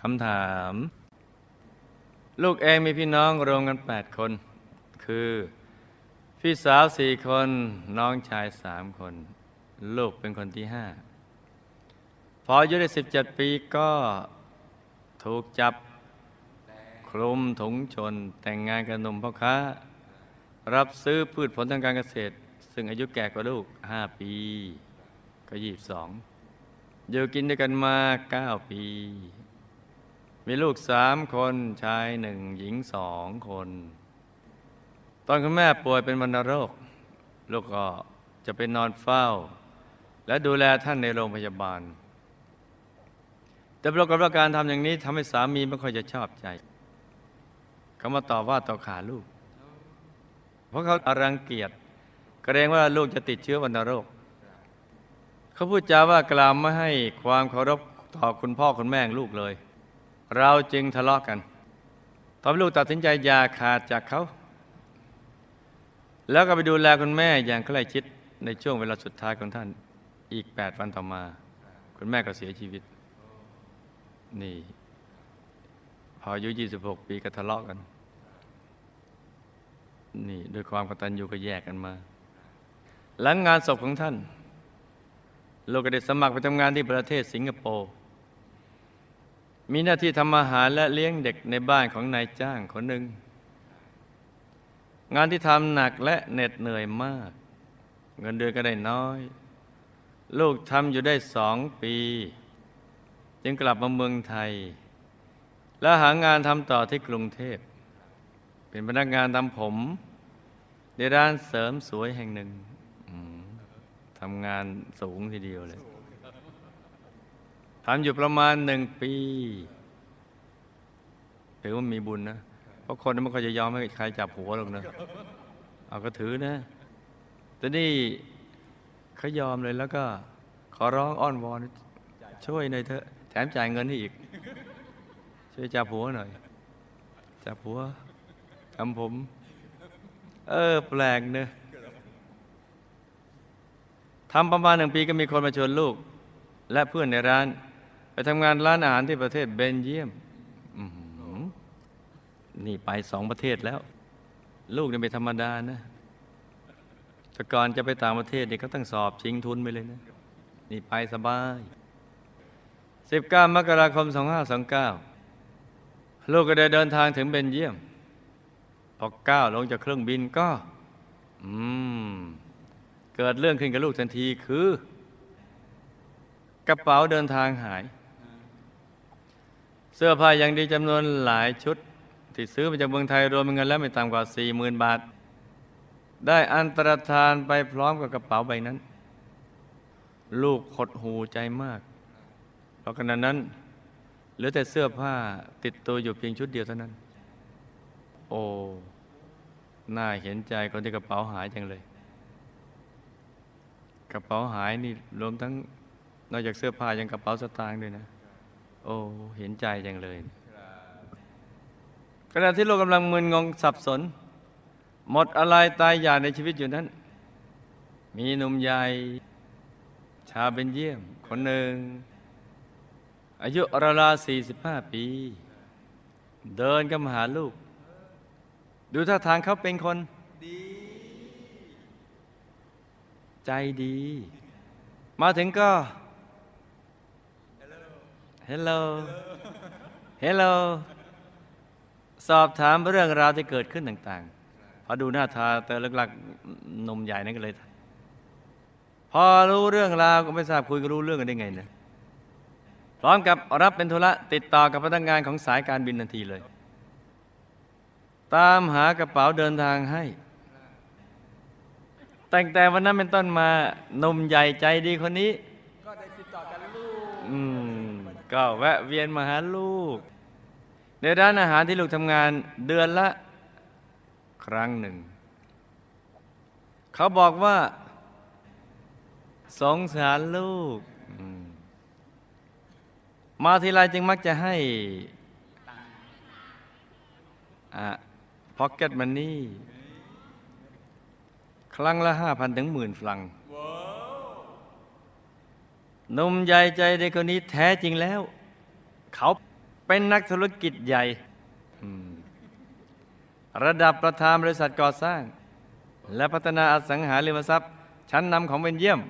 คำถาม ลูกเองมีพี่น้องรวมกันแปดคน คือ พี่สาวสี่คน น้องชายสามคน ลูกเป็นคนที่ห้าพออายุได้สิบเจ็ดปีก็ถูกจับคลุมถุงชนแต่งงานกับหนุ่มพ่อค้า รับซื้อพืชผลทางการเกษตร ซึ่งอายุแก่กว่าลูกห้าปี ก็ยี่สองอยู่กินด้วยกันมาเก้าปี มีลูกสามคนชายหนึ่งหญิงสองคน ตอนคุณแม่ป่วยเป็นวัณโรค ลูกก็จะไปนอนเฝ้า และดูแลท่านในโรงพยาบาล แต่ปรากฏว่าการทำอย่างนี้ทำให้สามีไม่ค่อยจะชอบใจเขามาต่อว่าต่อขาลูก เพราะเขาอารังเกียจ เกรงว่าลูกจะติดเชื้อวัณโรค เขาพูดจาว่ากล่าวไม่ให้ความเคารพต่อคุณพ่อคุณแม่ลูกเลย เราจึงทะเลาะกันทำให้ลูกตัดสินใจหย่าขาดจากเขา แล้วก็ไปดูแลคุณแม่อย่างใกล้ชิดในช่วงเวลาสุดท้ายของท่านอีกแปดวันต่อมา คุณแม่ก็เสียชีวิต นี่ พออายุ 26 ปีก็ทะเลาะกัน นี่ด้วยความกตัญญูก็แยกกันมา หลังงานศพของท่าน ลูกก็ได้สมัครไปทำงานที่ประเทศสิงคโปร์มีหน้าที่ทำอาหารและเลี้ยงเด็กในบ้านของนายจ้างคนหนึ่ง งานที่ทำหนักและเหน็ดเหนื่อยมาก เงินเดือนก็ได้น้อย ลูกทำอยู่ได้สองปี จึงกลับมาเมืองไทย แล้วหางานทำต่อที่กรุงเทพ เป็นพนักงานทำผม ในร้านเสริมสวยแห่งหนึ่งำงานสูงทีเดียวเลยทำอยู่ประมาณหนึ่งปีถือว่ามีบุญนะ เพราะคนนั้นมันก็จะยอมให้ใครจับหัวหรอกนะ เอาก็ถือนะ แต่นี่เขายอมเลยแล้วก็ ขอร้องอ้อนวอน ช่วยหน่อยเถอะ แถมจ่ายเงินให้อีก ช่วยจับหัวหน่อย จับหัวทำผม เออ แปลกเนอะ ทำประมาณหนึ่งปีก็มีคนมาชวนลูก และเพื่อนในร้าน ไปทำงานร้านอาหารที่ประเทศเบนเยียมนี่ไปสองประเทศแล้ว ลูกนี่ไม่ธรรมดานะแต่ก่อนจะไปต่างประเทศเนี่ยก็ต้องสอบชิงทุนไปเลยนะ นี่ไปสบาย 19 มกราคม 2529 ลูกก็ได้เดินทางถึงเบนเยียม พอก้าวลงจากเครื่องบินก็ อืม เกิดเรื่องขึ้นกับลูกทันทีคือ กระเป๋าเดินทางหาย เสื้อผ้าย่างดีจำนวนหลายชุด ที่ซื้อมาจากเมืองไทยรวมเป็นเงินแล้วไม่ต่ำกว่า 40,000 บาท ได้อันตรธานไปพร้อมกับกระเป๋าใบนั้น ลูกหดหูใจมากเพราะขณะนั้นเหลือแต่เสื้อผ้าติดตัวอยู่เพียงชุดเดียวเท่านั้น โอ้ น่าเห็นใจคนที่กระเป๋าหายจังเลย กระเป๋าหายนี่รวมทั้งนอกจากเสื้อผ้ายังกระเป๋าสตางค์ด้วยนะ โอ้เห็นใจจังเลยขณะที่โลกกำลังมึนงงสับสน หมดอะไรตายอยากในชีวิตอยู่นั้น มีหนุ่มใหญ่ชาวเบนเยียม คนหนึ่ง อายุราวๆสี่สิบห้าปี เดินก็มาหาลูก ดูท่าทางเขาเป็นคน ดี ใจดี มาถึงก็ Hello Hello สอบถามเรื่องราวที่เกิดขึ้นต่างๆ พอดูหน้าตาเตอลึกลักนมใหญ่นั่นก็เลย พอรู้เรื่องราวก็ไม่ทราบคุยก็รู้เรื่องกันได้ไงนะพร้อมกับรับเป็นธุระติดต่อกับพนักงานของสายการบินทันทีเลย ตามหากระเป๋าเดินทางให้ ต่งแต่วันนั้นเป็นต้นมาหนุ่มใหญ่ใจดีคนนี้ ก็ได้ติดต่อกันลูกอืมก็แวะเวียนมาหาลูก ในร้านอาหารที่ลูกทำงานเดือนละ ครั้งหนึ่ง เขาบอกว่า สงสารลูกอืมมาทีไรจึงมักจะให้อะพ็อกเก็ตมันนี่ ครั้งละห้าพันถึงหมื่นฟรังนุ่มใหญ่ใจเด็กคนนี้แท้จริงแล้ว เขาเป็นนักธุรกิจใหญ่ ระดับประธานบริษัทก่อสร้าง และพัฒนาอสังหาริมทรัพย์ ชั้นนำของเบนเยี่ยม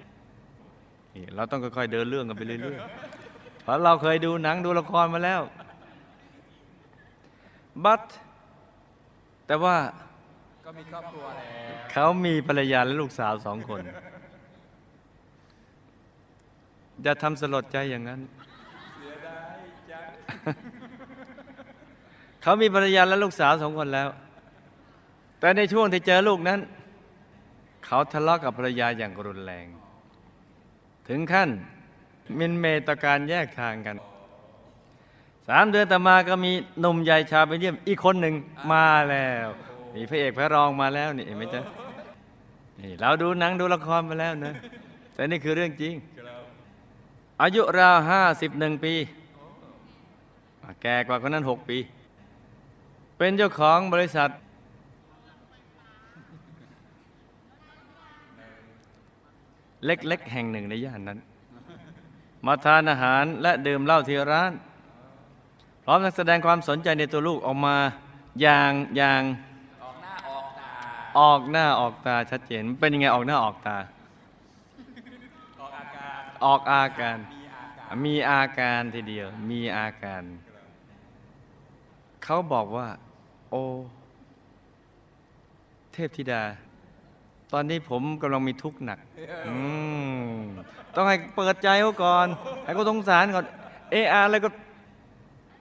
เราต้องค่อยๆเดินเรื่องกันไปเรื่อยๆ เพราะเราเคยดูหนังดูละครมาแล้ว บัตแต่ว่า ก็มีครอบครัวแล้วเขามีภรรยาและลูกสาวสองคนจะทำสลดใจอย่างนั้นเขามีภรรยาและลูกสาวสองคนแล้ว แต่ในช่วงที่เจอลูกนั้น เขาทะเลาะกับภรรยาอย่างรุนแรง ถึงขั้นมินเมตอการแยกทางกันสามเดือนต่อมาก็มีหนุ่มใหญ่ชาวเบลเยียมอีกคนหนึ่งมาแล้ว มีพระเอกพระรองมาแล้วนี่เห็นไหมจ๊ะนี่เราดูหนังดูละครมาแล้วนะแต่นี่คือเรื่องจริง อายุราวห้าสิบหนึ่งปี แก่กว่าคนนั้นหกปี เป็นเจ้าของบริษัท เล็กๆ แห่งหนึ่งในย่านนั้น มาทานอาหารและดื่มเหล้าที่ร้าน พร้อมทั้งแสดงความสนใจในตัวลูกออกมาอย่างอย่าง ออกหน้าออกตา ออกหน้าออกตาชัดเจน เป็นยังไงออกหน้าออกตา ออกอาการออกอาการ มีอาการ มีอาการทีเดียว มีอาการ เขาบอกว่า โอ้เทพธิดา ตอนนี้ผมกำลังมีทุกข์หนักอืมต้องให้เปิดใจเขาก่อน ให้เขาสงสารก่อน เอออะไรก็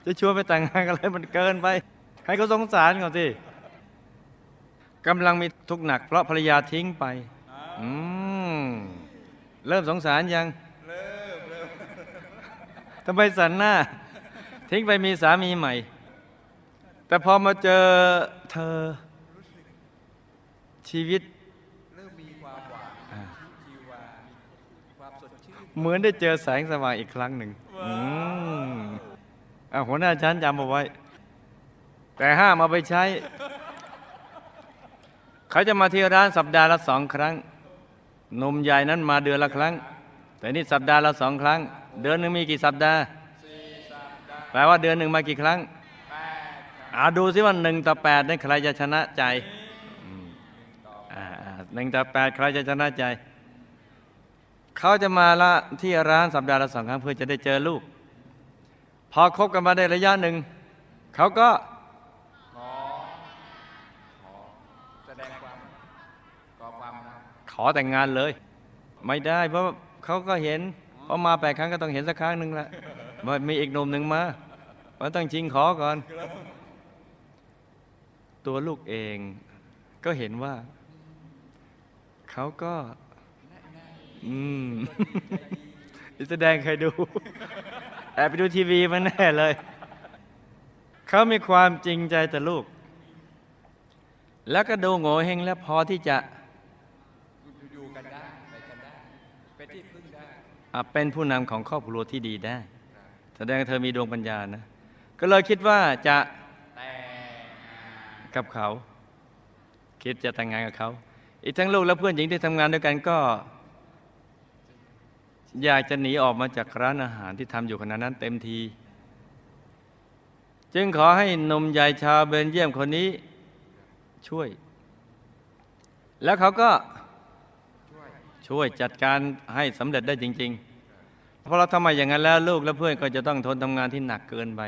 จะชวนไปแต่งงานกันอะไรมันเกินไป ให้เขาสงสารก่อนสิ กำลังมีทุกข์หนัก เพราะภรรยาทิ้งไป อืม เริ่มสงสารยังทำไมสันหน้า ทิ้งไปมีสามีใหม่ แต่พอมาเจอเธอ ชีวิต เริ่มมีความหวังอ่าชีวามีความสดชื่นเหมือนได้เจอแสงสว่างอีกครั้งหนึ่ง อืมอะหัวหน้าชั้นจำเอาไว้ แต่ห้ามเอาไปใช้ เขาจะมาที่ร้านสัปดาห์ละสองครั้งหนุ่มใหญ่นั้นมาเดือนละครั้ง แต่นี่สัปดาห์ละสองครั้ง เดือนหนึ่งมีกี่สัปดาห์แปลว่าเดือนหนึ่งมากี่ครั้งอาดูซิว่าหนึ่งต่อแปดนี่ใครจะชนะใจหนึ่งต่อแปดใครจะชนะใจ เขาจะมาละที่ร้านสัปดาห์ละสองครั้งเพื่อจะได้เจอลูก พอคบกันมาได้ระยะหนึ่งเขาก็ ขอขอแสดงความขอความรัก ขอแต่งงานเลย ไม่ได้ เพราะเขาก็เห็นพอมาแปดครั้งก็ต้องเห็นสักครั้งหนึ่งละว่ามีอีกหนุ่มหนึ่งมามันต้องชิงขอก่อน ตัวลูกเองก็เห็นว่า เขาก็ อืมแสดงใครดู แอบไปดูทีวีมาแน่เลย เขามีความจริงใจต่อลูก แล้วก็ดูโง่เฮงแล้วพอที่จะ อยู่กันได้ไปกันได้ เป็นที่พึ่งได้ อะ เป็นผู้นำของครอบครัวที่ดีได้ แสดงว่าเธอมีดวงปัญญานะ ก็เลยคิดว่าจะแต่กับเขา คิดจะแต่งงานกับเขา อีกทั้งลูกและเพื่อนหญิงที่ทำงานด้วยกันก็ อยากจะหนีออกมาจากร้านอาหารที่ทำอยู่ขณะนั้นเต็มที จึงขอให้นมใหญ่ชาวเบลเยียมคนนี้ช่วย แล้วเขาก็ ช่วยจัดการให้สำเร็จได้จริง ๆ เพราะเราทำไมอย่างนั้นแล้วลูกและเพื่อนก็จะต้องทนทำงานที่หนักเกินไป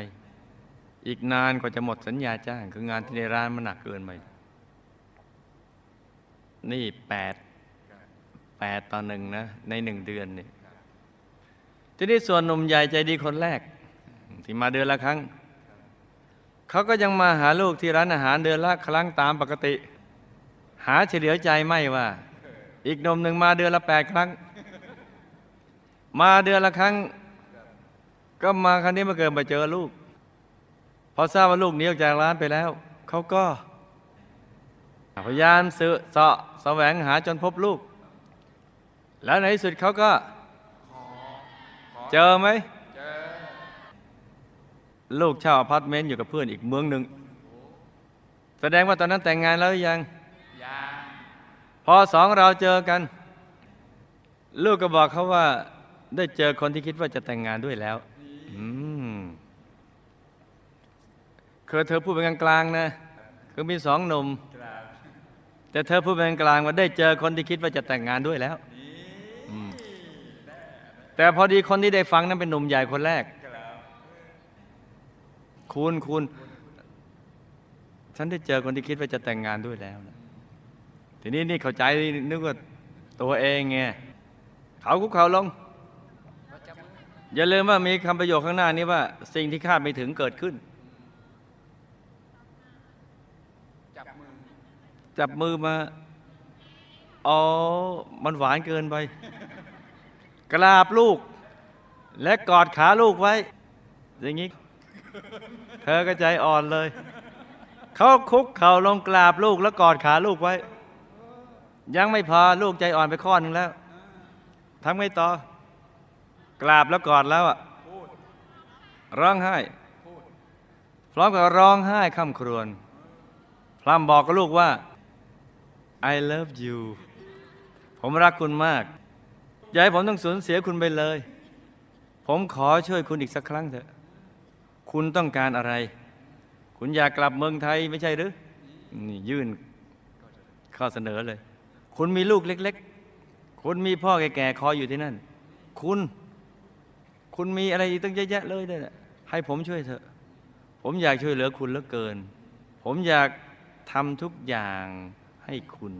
อีกนานกว่าจะหมดสัญญาจ้างคืองานที่ในร้านมันหนักเกินไป นี่แปดแปดต่อหนึ่งนะ ในหนึ่งเดือนนี่ทีนี้ส่วนหนุ่มใหญ่ใจดีคนแรก ที่มาเดือนละครั้ง เขาก็ยังมาหาลูกที่ร้านอาหารเดือนละครั้งตามปกติ หาเฉลียวใจไม่ว่า อีกนมหนึ่งมาเดือนละแปดครั้ง มาเดือนละครั้ง ก็มาครั้งนี้มาเกิดมาเจอลูก พอทราบว่าลูกหนีออกจากร้านไปแล้ว เขาก็ พยายามสืบเสาะแสวงหาจนพบลูก แล้วในที่สุดเขาก็เจอไหมเจอลูกเช่าอพาร์ตเมนต์อยู่กับเพื่อนอีกเมืองหนึ่ง แสดงว่าตอนนั้นแต่งงานแล้วยัง พอสองเราเจอกัน ลูกก็บอกเขาว่า ได้เจอคนที่คิดว่าจะแต่งงานด้วยแล้ว อืมคือเธอพูดเป็นกลางๆนะคือมีสองหนุ่มแต่เธอพูดเป็นกลางว่าได้เจอคนที่คิดว่าจะแต่งงานด้วยแล้วแต่พอดีคนที่ได้ฟังนั้นเป็นหนุ่มใหญ่คนแรก คุณคุณ ฉันได้เจอคนที่คิดว่าจะแต่งงานด้วยแล้วนะ ทีนี้นี่เข้าใจนึกว่าตัวเองไงเขาคุกเข่าลงออย่าลืมว่ามีคำประโยคข้างหน้านี้ว่า สิ่งที่คาดไม่ถึงเกิดขึ้น จับมือจับมือมาอ๋อมันหวานเกินไป กราบลูก และกอดขาลูกไว้ อย่างนี้ เธอก็ใจอ่อนเลย เขาคุกเข่าลงกราบลูกแล้วกอดขาลูกไว้ ยังไม่พอลูกใจอ่อนไปข้อนึงแล้วทำไงต่อกราบแล้วกอดแล้วอะร้องไห้พูดพร้อมกับร้องไห้ค่ำครวญพร่ำบอกกับลูกว่า I love you ผมรักคุณมาก อย่าให้ผมต้องสูญเสียคุณไปเลย ผมขอช่วยคุณอีกสักครั้งเถอะ คุณต้องการอะไร คุณอยากกลับเมืองไทยไม่ใช่หรือ นี่ยื่นข้อเสนอเลย คุณมีลูกเล็ก ๆ คุณมีพ่อแก่ๆคอยอยู่ที่นั่น คุณ คุณมีอะไรอีกตั้งเยอะแยะเลยเนี่ยให้ผมช่วยเถอะ ผมอยากช่วยเหลือคุณเหลือเกิน ผมอยากทำทุกอย่างให้คุณ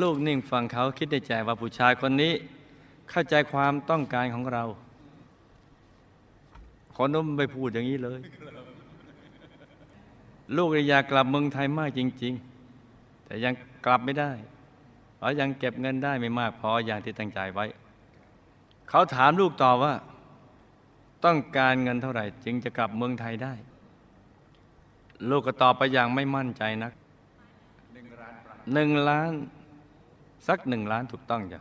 ลูกนิ่งฟังเขาคิดในใจว่าผู้ชายคนนี้ เข้าใจความต้องการของเราคนนู้นไม่พูดอย่างนี้เลย ลูกอยากกลับเมืองไทยมากจริง ๆ แต่ยังกลับไม่ได้เพราะยังเก็บเงินได้ไม่มากพออย่างที่ตั้งใจไว้ เขาถามลูกต่อว่า ต้องการเงินเท่าไหร่ จึงจะกลับเมืองไทยได้ ลูกก็ตอบไปอย่างไม่มั่นใจนักหนึ่งล้าน สักหนึ่งล้านถูกต้องจ้ะ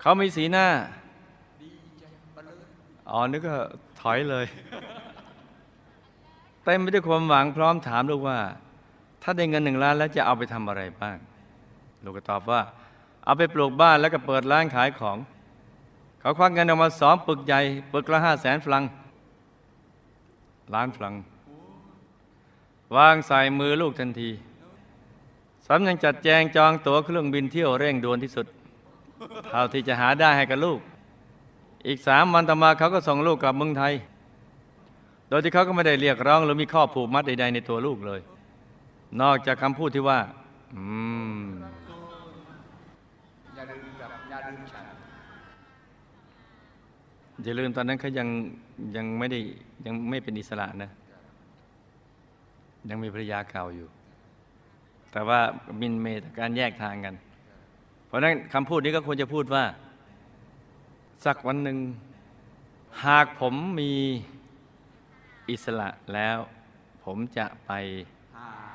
เขามีสีหน้าอ๋อนึกก็ถอยเลยเต็มไปด้วยความหวังพร้อมถามลูกว่า ถ้าได้เงินหนึ่งล้านแล้วจะเอาไปทำอะไรบ้าง ลูกก็ตอบว่า เอาไปปลูกบ้านแล้วก็เปิดร้านขายของ เขาควักเงินออกมาสองปึกใหญ่ปึกละห้าแสนฟลัง ล้านฟลัง วางใส่มือลูกทันทีสำยังจัดแจงจองตั๋วเครื่องบินเที่ยวเร่งด่วนที่สุด เท่าที่จะหาได้ให้กับลูก อีกสามวันต่อมาเขาก็ส่งลูกกลับเมืองไทย โดยที่เขาก็ไม่ได้เรียกร้องหรือมีข้อผูกมัดใดๆในตัวลูกเลย นอกจากคำพูดที่ว่า อืม อย่าลืมกับอย่าลืมฉัน อย่าลืมตอนนั้นเขายังยังไม่ได้ยังไม่เป็นอิสระนะ ยังมีภรรยาเก่าอยู่ แต่ว่ามินเมย์ต่อการแยกทางกัน เพราะฉะนั้นคำพูดนี้ก็ควรจะพูดว่า สักวันหนึ่ง หากผมมีอิสระแล้ว ผมจะไปหาคุณไป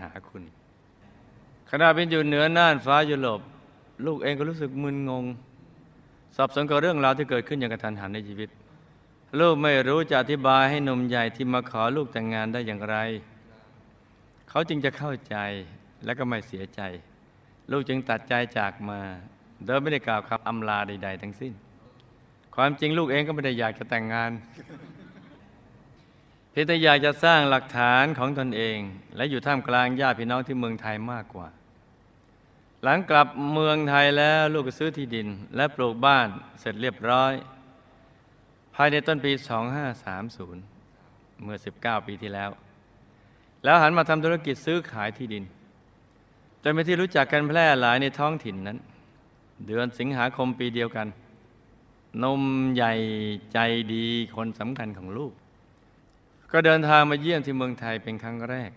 หาคุณ ขณะเป็นอยู่เหนือน่านฟ้ายุโรปลูกเองก็รู้สึกมึนงง สับสนกับเรื่องราวที่เกิดขึ้นอย่างกระทันหันในชีวิต ลูกไม่รู้จะอธิบายให้หนุ่มใหญ่ที่มาขอลูกแต่งงานได้อย่างไร เขาจึงจะเข้าใจและก็ไม่เสียใจ ลูกจึงตัดใจจากมา โดยไม่ได้กล่าวคำอำลาใด ๆ ทั้งสิ้น ความจริงลูกเองก็ไม่ได้อยากจะแต่งงาน เพียงแต่อยากจะสร้างหลักฐานของตนเอง และอยู่ท่ามกลางญาติพี่น้องที่เมืองไทยมากกว่า หลังกลับเมืองไทยแล้วลูกก็ซื้อที่ดิน และปลูกบ้านเสร็จเรียบร้อย ภายในต้นปี 2530 เมื่อ 19 ปีที่แล้ว แล้วหันมาทำธุรกิจซื้อขายที่ดินจนเป็นที่รู้จักกันแพร่หลายในท้องถิ่นนั้น เดือนสิงหาคมปีเดียวกันนมใหญ่ใจดีคนสำคัญของลูก ก็เดินทางมาเยี่ยมที่เมืองไทยเป็นครั้งแรก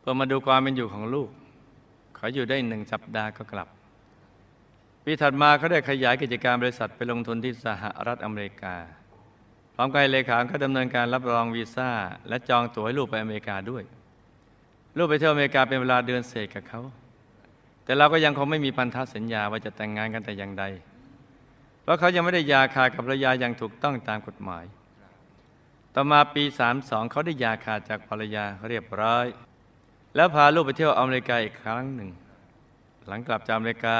เพื่อมาดูความเป็นอยู่ของลูกเขาอยู่ได้หนึ่งสัปดาห์ก็กลับ ปีถัดมาเขาได้ขยายกิจการบริษัทไปลงทุนที่สหรัฐอเมริกา พร้อมกับเลขาเขาดำเนินการรับรองวีซ่า และจองตั๋วให้ลูกไปอเมริกาด้วย ลูกไปเที่ยวอเมริกาเป็นเวลาเดือนเศษกับเขา แต่เราก็ยังคงไม่มีพันธสัญญาว่าจะแต่งงานกันแต่อย่างใด เพราะเขายังไม่ได้ยาขาดกับภรรยาอย่างถูกต้องตามกฎหมาย ต่อมาปี32เขาได้ยาขาดจากภรรยาเรียบร้อย แล้วพาลูกไปเที่ยวอเมริกาอีกครั้งหนึ่ง หลังกลับจากอเมริกา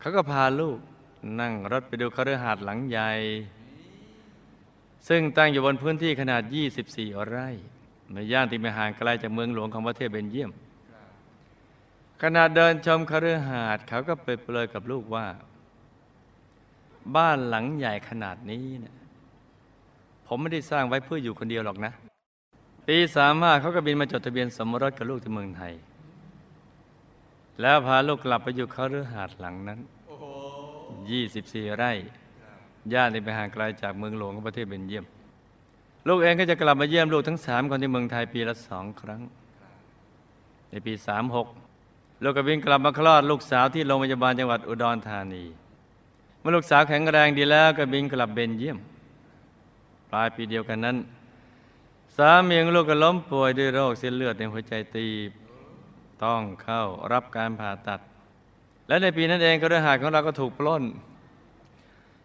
เขาก็พาลูกนั่งรถไปดูคฤหาสน์หลังใหญ่ ซึ่งตั้งอยู่บนพื้นที่ขนาด 24 ไร่ในย่านที่ไม่ห่างไกลจากเมืองหลวงของประเทศเบนเยียม ขณะเดินชมคฤหาสน์เขาก็ไปเปรยกับลูกว่า บ้านหลังใหญ่ขนาดนี้เนี่ย ผมไม่ได้สร้างไว้เพื่ออยู่คนเดียวหรอกนะ ปีสามห้าเขาก็บินมาจดทะเบียนสมรสกับลูกที่เมืองไทย แล้วพาลูกกลับไปอยู่คฤหาสน์หลังนั้น24ไร่ย่านที่ไปห่างไกลจากเมืองหลวงของประเทศเบนเยียม ลูกเองก็จะกลับมาเยี่ยมลูกทั้งสามคนที่เมืองไทยปีละสองครั้ง ในปี36ลูกก็บินกลับมาคลอดลูกสาวที่โรงพยาบาลจังหวัดอุดรธานี เมื่อลูกสาวแข็งแรงดีแล้วก็บินกลับเบนเยียม ลายปีเดียวกันนั้น สามีของลูกก็ล้มป่วยด้วยโรคเส้นเลือดในหัวใจตีบต้องเข้ารับการผ่าตัด และในปีนั้นเองก็ด้วยหาของเราก็ถูกปล้น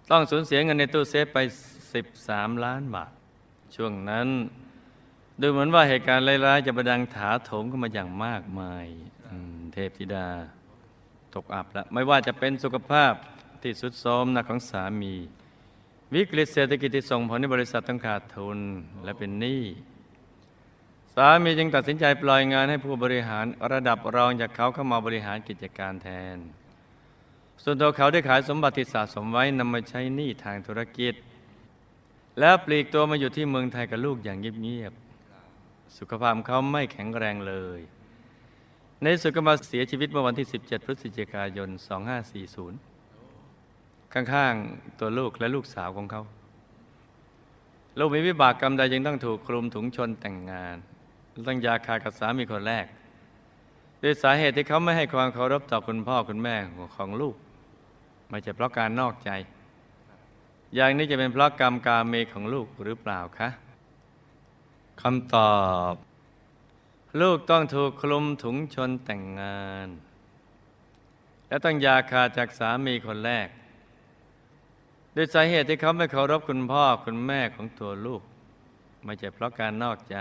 ต้องสูญเสียเงินในตู้เซฟไป 13 ล้านบาท ช่วงนั้น ดูเหมือนว่าเหตุการณ์ร้ายๆจะประดังถาโถมเข้ามาอย่างมากมายมเทพธิดา ตกอับแล้วไม่ว่าจะเป็นสุขภาพที่สุดโทรมหนักของสามี วิกฤตเศรษฐกิจที่ส่งผลให้บริษัทต้องขาดทุนและเป็นหนี้สามีจึงตัดสินใจปล่อยงานให้ผู้บริหารระดับรองจากเขาเข้ามาบริหารกิจการแทน ส่วนตัวเขาได้ขายสมบัติที่สะสมไว้นำมาใช้หนี้ทางธุรกิจ แล้วปลีกตัวมาอยู่ที่เมืองไทยกับลูกอย่างเงียบๆสุขภาพเขาไม่แข็งแรงเลย ในสุดก็มาเสียชีวิตเมื่อวันที่ 17 พฤศจิกายน 2540 ข้างๆ ตัวลูกและลูกสาวของเขา ลูกมีวิบากกรรมใดยังต้องถูกคลุมถุงชนแต่งงานต้องยาคากับสามีคนแรกด้วยสาเหตุที่เขาไม่ให้ความเคารพต่อคุณพ่อคุณแม่ของลูกไม่ใช่เพราะการนอกใจ อย่างนี้จะเป็นเพราะกรรมกาเมของลูกหรือเปล่าคะคำตอบ ลูกต้องถูกคลุมถุงชนแต่งงาน และต้องยาคาจากสามีคนแรก ยสาเหตุที่เขาไม่เคารพคุณพ่อคุณแม่ของตัวลูก ไม่ใช่เพราะการนอกใจ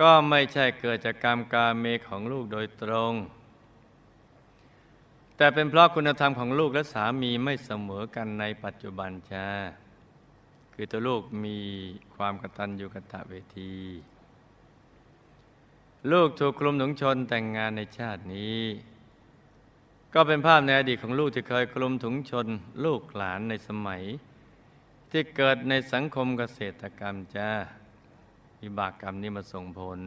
ก็ไม่ใช่เกิดจากกรรมกาเมของลูกโดยตรง แต่เป็นเพราะคุณธรรมของลูกและสามีไม่เสมอกันในปัจจุบันจ้าคือตัวลูกมีความกตัญญูกตเวที ลูกถูกคลุมถุงชนแต่งงานในชาตินี้ ก็เป็นภาพในอดีตของลูกที่เคยคลุมถุงชนลูกหลานในสมัย ที่เกิดในสังคมเกษตรกรรมจ้าวิบากกรรมนี้มาส่งผล